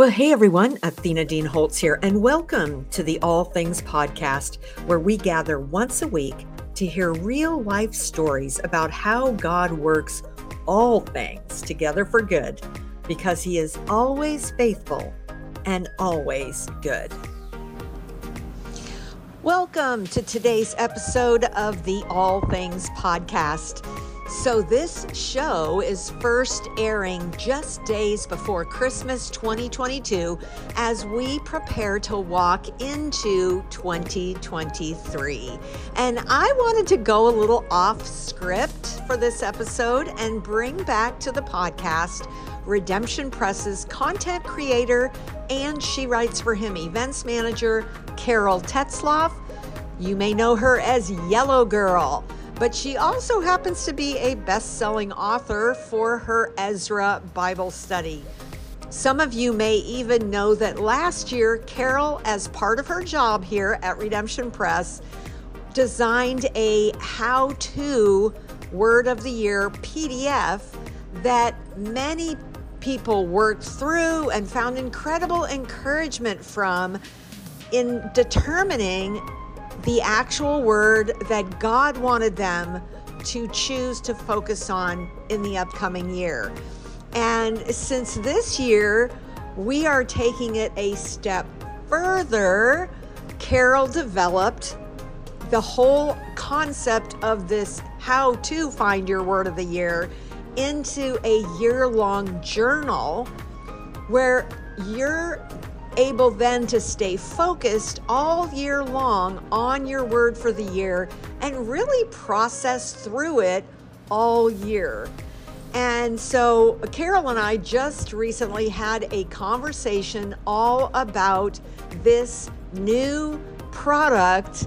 Well, hey everyone, Athena Dean Holtz here, and welcome to the All Things Podcast, where we gather once a week to hear real life stories about how God works all things together for good, because He is always faithful and always good. Welcome to today's episode of the All Things Podcast. So, this show is first airing just days before Christmas 2022 as we prepare to walk into 2023. And I wanted to go a little off script for this episode and bring back to the podcast Redemption Press's content creator and She Writes for Him events manager, Carol Tetzloff. You may know her as Yellow Girl but she also happens to be a best selling author for her Ezra Bible study. Some of you may even know that last year, Carol, as part of her job here at Redemption Press, designed a how to word of the year PDF that many people worked through and found incredible encouragement from in determining the actual word that God wanted them to choose to focus on in the upcoming year. And since this year, we are taking it a step further. Carol developed the whole concept of this how to find your word of the year into a year long journal where you're able then to stay focused all year long on your word for the year and really process through it all year. And so, Carol and I just recently had a conversation all about this new product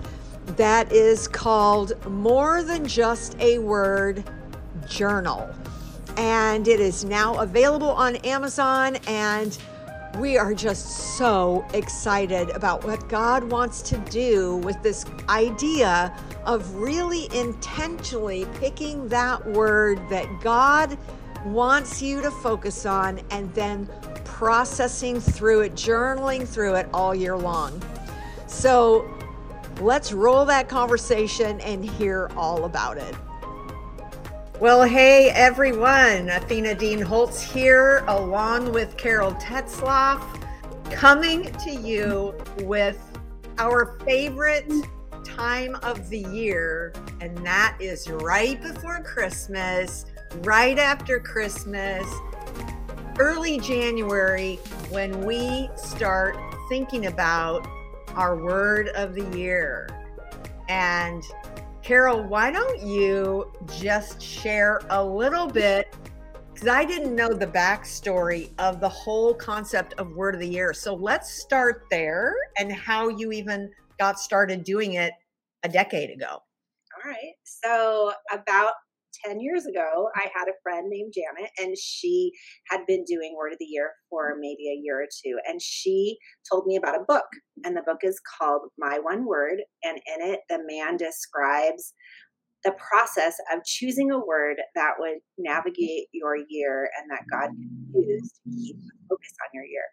that is called More Than Just a Word Journal. And it is now available on Amazon and we are just so excited about what God wants to do with this idea of really intentionally picking that word that God wants you to focus on and then processing through it, journaling through it all year long. So let's roll that conversation and hear all about it. Well, hey everyone, Athena Dean Holtz here, along with Carol Tetzloff, coming to you with our favorite time of the year, and that is right before Christmas, right after Christmas, early January, when we start thinking about our word of the year. And Carol, why don't you just share a little bit? Because I didn't know the backstory of the whole concept of Word of the Year. So let's start there and how you even got started doing it a decade ago. All right. So, about 10 years ago, I had a friend named Janet, and she had been doing Word of the Year for maybe a year or two. And she told me about a book, and the book is called My One Word. And in it, the man describes the process of choosing a word that would navigate your year and that God can use to keep focus on your year.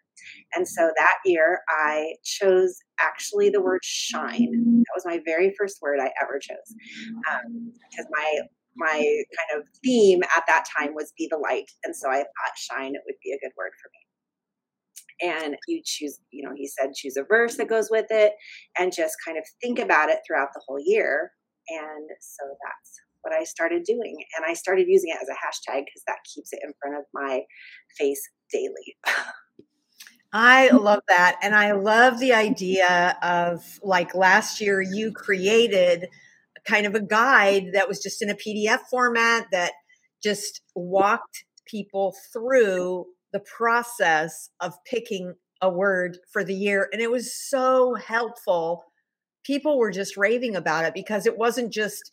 And so that year, I chose actually the word shine. That was my very first word I ever chose um, because my my kind of theme at that time was be the light. And so I thought shine would be a good word for me. And you choose, you know, he said choose a verse that goes with it and just kind of think about it throughout the whole year. And so that's what I started doing. And I started using it as a hashtag because that keeps it in front of my face daily. I love that. And I love the idea of like last year you created kind of a guide that was just in a PDF format that just walked people through the process of picking a word for the year. And it was so helpful. People were just raving about it because it wasn't just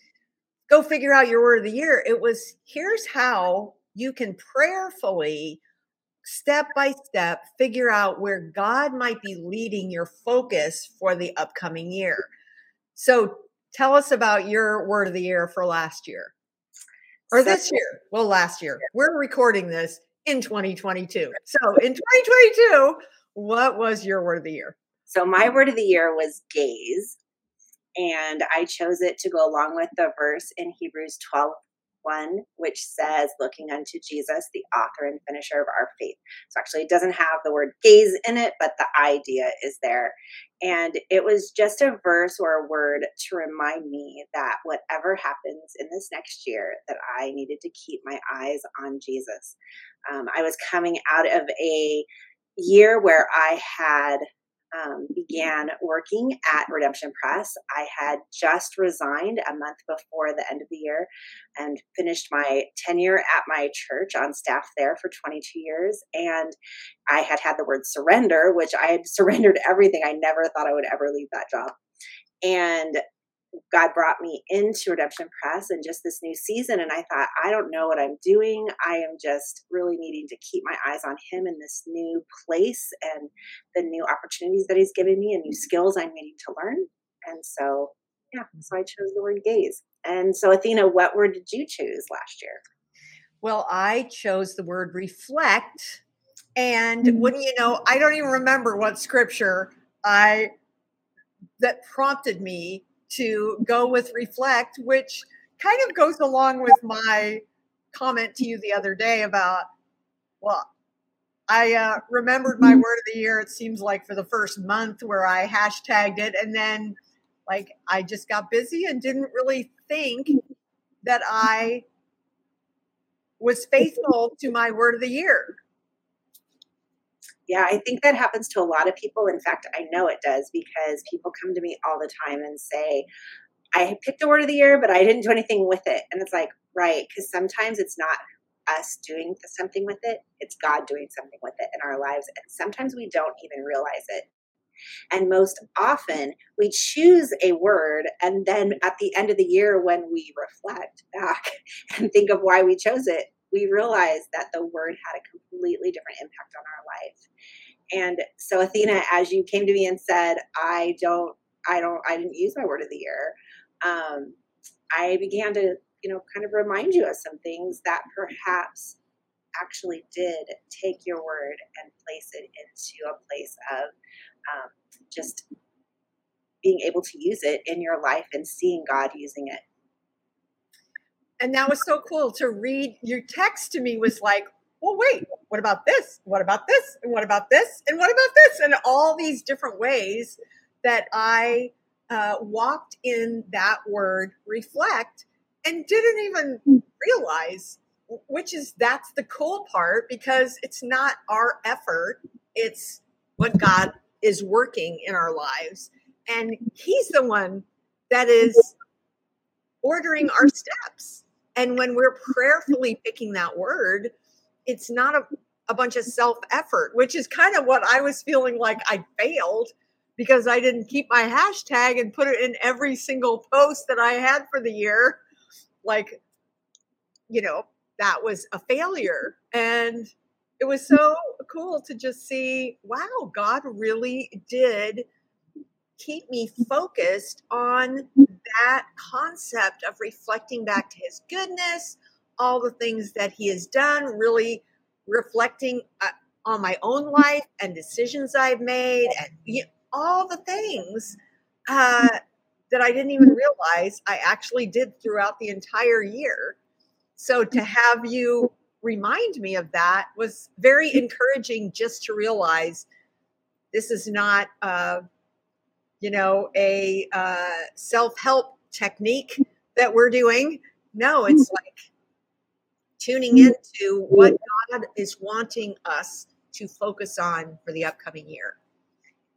go figure out your word of the year. It was here's how you can prayerfully, step by step, figure out where God might be leading your focus for the upcoming year. So tell us about your word of the year for last year or this year. Well, last year. We're recording this in 2022. So in 2022, what was your word of the year? So my word of the year was gaze. And I chose it to go along with the verse in Hebrews 12 1, which says, looking unto Jesus, the author and finisher of our faith. So actually, it doesn't have the word gaze in it, but the idea is there. And it was just a verse or a word to remind me that whatever happens in this next year, that I needed to keep my eyes on Jesus. Um, I was coming out of a year where I had um, began working at Redemption Press. I had just resigned a month before the end of the year and finished my tenure at my church on staff there for 22 years. And I had had the word surrender, which I had surrendered everything. I never thought I would ever leave that job. And God brought me into Redemption Press and just this new season. And I thought, I don't know what I'm doing. I am just really needing to keep my eyes on Him in this new place and the new opportunities that He's given me and new skills I'm needing to learn. And so, yeah, so I chose the word gaze. And so, Athena, what word did you choose last year? Well, I chose the word reflect. And mm-hmm. when you know, I don't even remember what scripture I that prompted me to go with reflect, which kind of goes along with my comment to you the other day about, well, I uh, remembered my mm-hmm. word of the year, it seems like for the first month where I hashtagged it. And then, like, I just got busy and didn't really think that I was faithful to my word of the year. Yeah, I think that happens to a lot of people. In fact, I know it does because people come to me all the time and say, I picked a word of the year, but I didn't do anything with it. And it's like, right, because sometimes it's not us doing something with it, it's God doing something with it in our lives. And sometimes we don't even realize it. And most often we choose a word, and then at the end of the year, when we reflect back and think of why we chose it, we realized that the word had a completely different impact on our life. And so Athena, as you came to me and said, I don't, I don't, I didn't use my word of the year. Um, I began to, you know, kind of remind you of some things that perhaps actually did take your word and place it into a place of um, just being able to use it in your life and seeing God using it and that was so cool to read your text to me was like well wait what about this? What about this? And what about this? And what about this? And all these different ways that i uh, walked in that word reflect and didn't even realize which is that's the cool part because it's not our effort it's what god is working in our lives. And he's the one that is ordering our steps and when we're prayerfully picking that word, it's not a, a bunch of self effort, which is kind of what I was feeling like I failed because I didn't keep my hashtag and put it in every single post that I had for the year. Like, you know, that was a failure. And it was so cool to just see wow, God really did keep me focused on that concept of reflecting back to his goodness, all the things that he has done, really reflecting uh, on my own life and decisions I've made, and you know, all the things uh, that I didn't even realize I actually did throughout the entire year. So to have you remind me of that was very encouraging just to realize this is not. Uh, you know, a uh, self help technique that we're doing. No, it's like tuning into what God is wanting us to focus on for the upcoming year.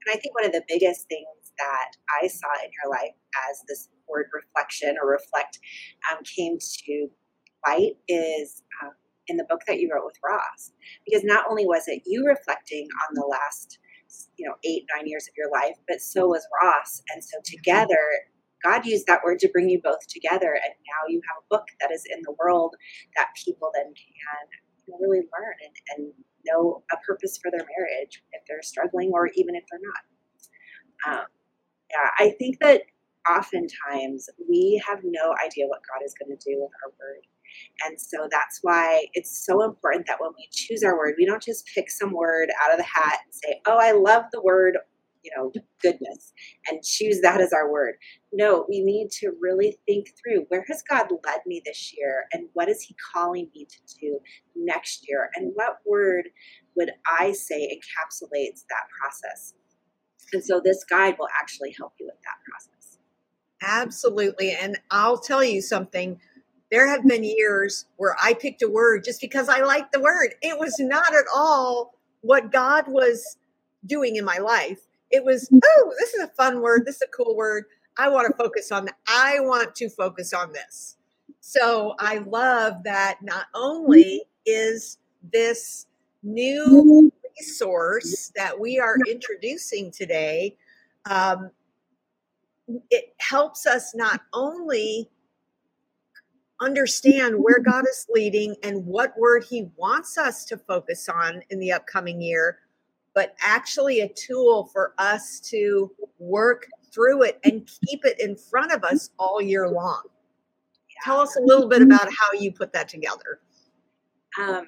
And I think one of the biggest things that I saw in your life as this word reflection or reflect um, came to light is um, in the book that you wrote with Ross. Because not only was it you reflecting on the last you know eight nine years of your life but so was ross. And so together god used that word to bring you both together and now you have a book that is in the world that people then can really learn and, and know a purpose for their marriage if they're struggling or even if they're not. Um, yeah i think that oftentimes we have no idea what god is going to do with our word And so that's why it's so important that when we choose our word, we don't just pick some word out of the hat and say, oh, I love the word, you know, goodness, and choose that as our word. No, we need to really think through where has God led me this year and what is He calling me to do next year? And what word would I say encapsulates that process? And so this guide will actually help you with that process. Absolutely. And I'll tell you something. There have been years where I picked a word just because I liked the word. It was not at all what God was doing in my life. It was, oh, this is a fun word. This is a cool word. I want to focus on that. I want to focus on this. So I love that not only is this new resource that we are introducing today, um, it helps us not only understand where God is leading and what word He wants us to focus on in the upcoming year, but actually a tool for us to work through it and keep it in front of us all year long. Tell us a little bit about how you put that together. Um,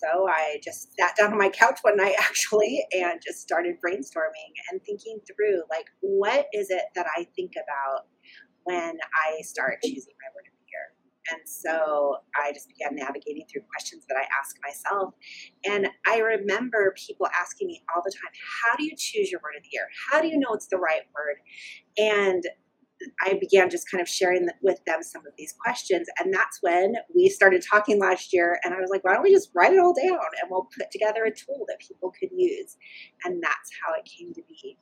so I just sat down on my couch one night actually and just started brainstorming and thinking through like what is it that I think about when I start choosing And so I just began navigating through questions that I ask myself. And I remember people asking me all the time, How do you choose your word of the year? How do you know it's the right word? And I began just kind of sharing with them some of these questions. And that's when we started talking last year. And I was like, why don't we just write it all down and we'll put together a tool that people could use? And that's how it came to be.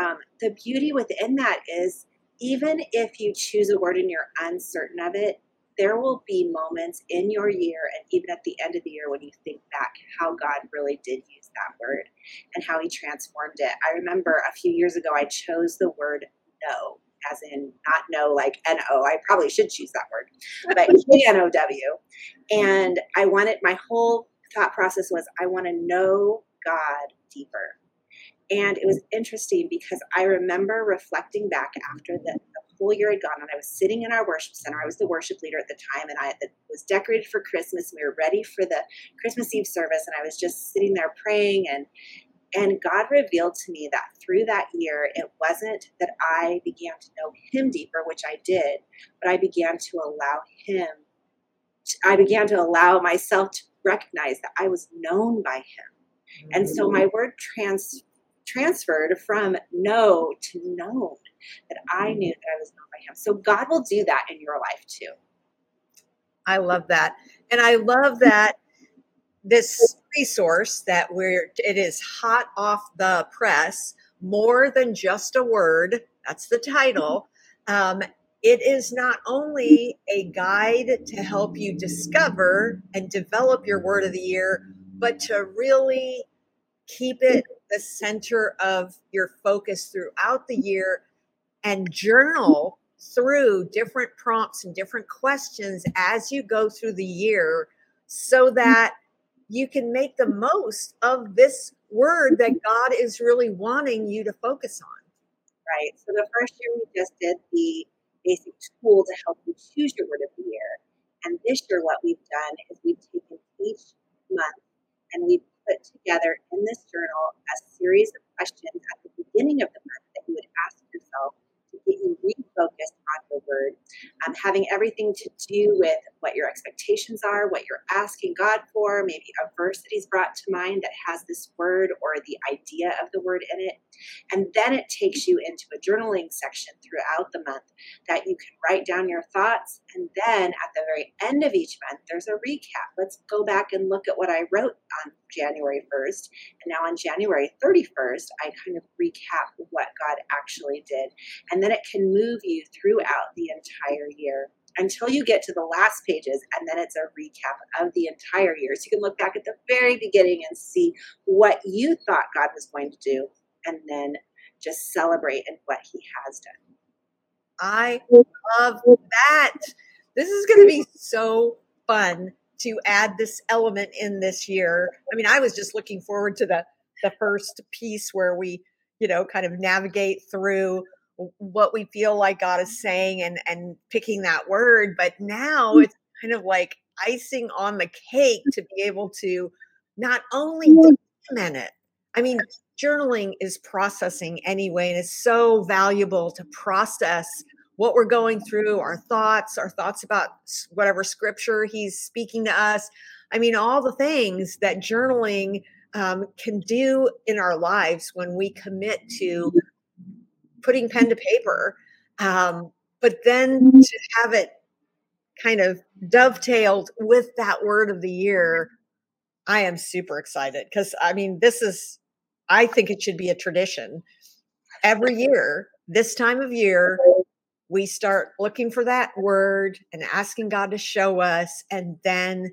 Um, the beauty within that is even if you choose a word and you're uncertain of it, there will be moments in your year and even at the end of the year when you think back how God really did use that word and how he transformed it. I remember a few years ago, I chose the word no as in not know like N O. I probably should choose that word, but K N O W. And I wanted my whole thought process was I want to know God deeper. And it was interesting because I remember reflecting back after the, whole year had gone, and I was sitting in our worship center. I was the worship leader at the time, and I was decorated for Christmas. And we were ready for the Christmas Eve service, and I was just sitting there praying and and God revealed to me that through that year, it wasn't that I began to know Him deeper, which I did, but I began to allow Him, I began to allow myself to recognize that I was known by Him. And so mm-hmm. my word trans, transferred from no to known, that I knew that I was known by Him. So God will do that in your life too. I love that. And I love that this resource that we're it is hot off the press more than just a word that's the title um, it is not only a guide to help you discover and develop your word of the year but to really keep it the center of your focus throughout the year and journal through different prompts and different questions as you go through the year so that you can make the most of this word that God is really wanting you to focus on. Right. So the first year we just did the basic tool to help you choose your word of the year. And this year, what we've done is we've taken each month and we've put together in this journal a series of questions at the beginning of the month that you would ask yourself you refocused on the word, um, having everything to do with what your expectations are, what you're asking God for, maybe a verse that He's brought to mind that has this word or the idea of the word in it. And then it takes you into a journaling section throughout the month that you can write down your thoughts. And then at the very end of each month, there's a recap. Let's go back and look at what I wrote on January 1st. And now on January 31st, I kind of recap what God actually did. And then it can move you throughout the entire year until you get to the last pages and then it's a recap of the entire year. So you can look back at the very beginning and see what you thought god was going to do and then just celebrate in what he has done. I love that. This is going to be so fun to add this element in this year. I mean i was just looking forward to the the first piece where we you know kind of navigate through what we feel like God is saying and and picking that word. But now mm. it's kind of like icing on the cake to be able to not only document it. I mean, journaling is processing anyway, and it's so valuable to process what we're going through, our thoughts, our thoughts about whatever scripture he's speaking to us. I mean, all the things that journaling um, can do in our lives when we commit to putting pen to paper. Um, but then to have it kind of dovetailed with that word of the year, I am super excited because I mean, this is, I think it should be a tradition. Every year, this time of year, we start looking for that word and asking God to show us, and then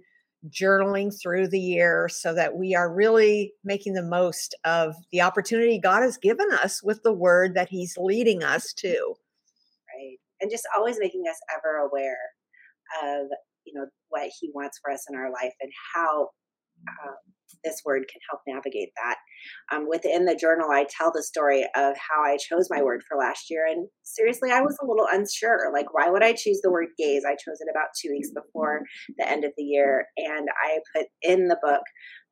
journaling through the year so that we are really making the most of the opportunity God has given us with the word that He's leading us mm-hmm. to. Right. And just always making us ever aware of, you know, what He wants for us in our life and how um, this word can help navigate that. Um, within the journal, I tell the story of how I chose my word for last year. And seriously, I was a little unsure. Like, why would I choose the word gaze? I chose it about two weeks before the end of the year. And I put in the book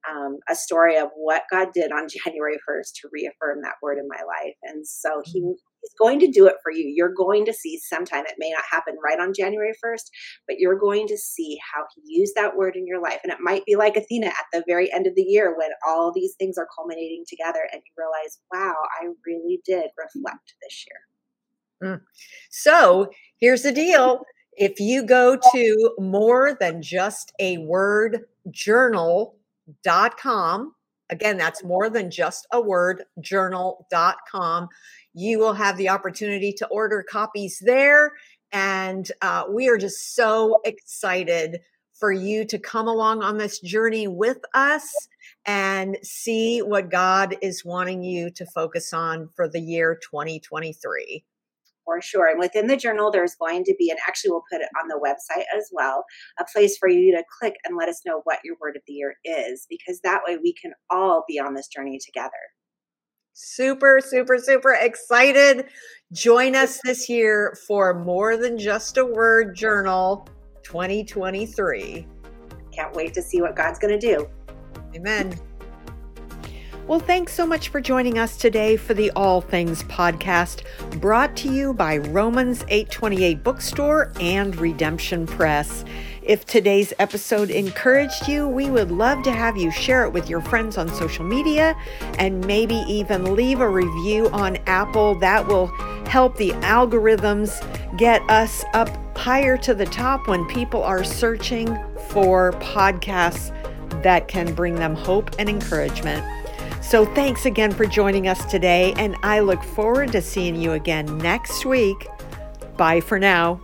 um, a story of what God did on January 1st to reaffirm that word in my life. And so he mm-hmm. He's going to do it for you. You're going to see sometime. It may not happen right on January 1st, but you're going to see how he used that word in your life. And it might be like Athena at the very end of the year when all these things are culminating together and you realize, wow, I really did reflect this year. Mm. So here's the deal. If you go to more than just a word journal.com, again, that's more than just a word journal.com you will have the opportunity to order copies there. And uh, we are just so excited for you to come along on this journey with us and see what God is wanting you to focus on for the year 2023 for sure. And within the journal, there's going to be, and actually, we'll put it on the website as well, a place for you to click and let us know what your word of the year is, because that way we can all be on this journey together. Super, super, super excited. Join us this year for More Than Just a Word Journal 2023. Can't wait to see what God's going to do. Amen. Well, thanks so much for joining us today for the All Things podcast, brought to you by Romans 828 Bookstore and Redemption Press. If today's episode encouraged you, we would love to have you share it with your friends on social media and maybe even leave a review on Apple. That will help the algorithms get us up higher to the top when people are searching for podcasts that can bring them hope and encouragement. So, thanks again for joining us today, and I look forward to seeing you again next week. Bye for now.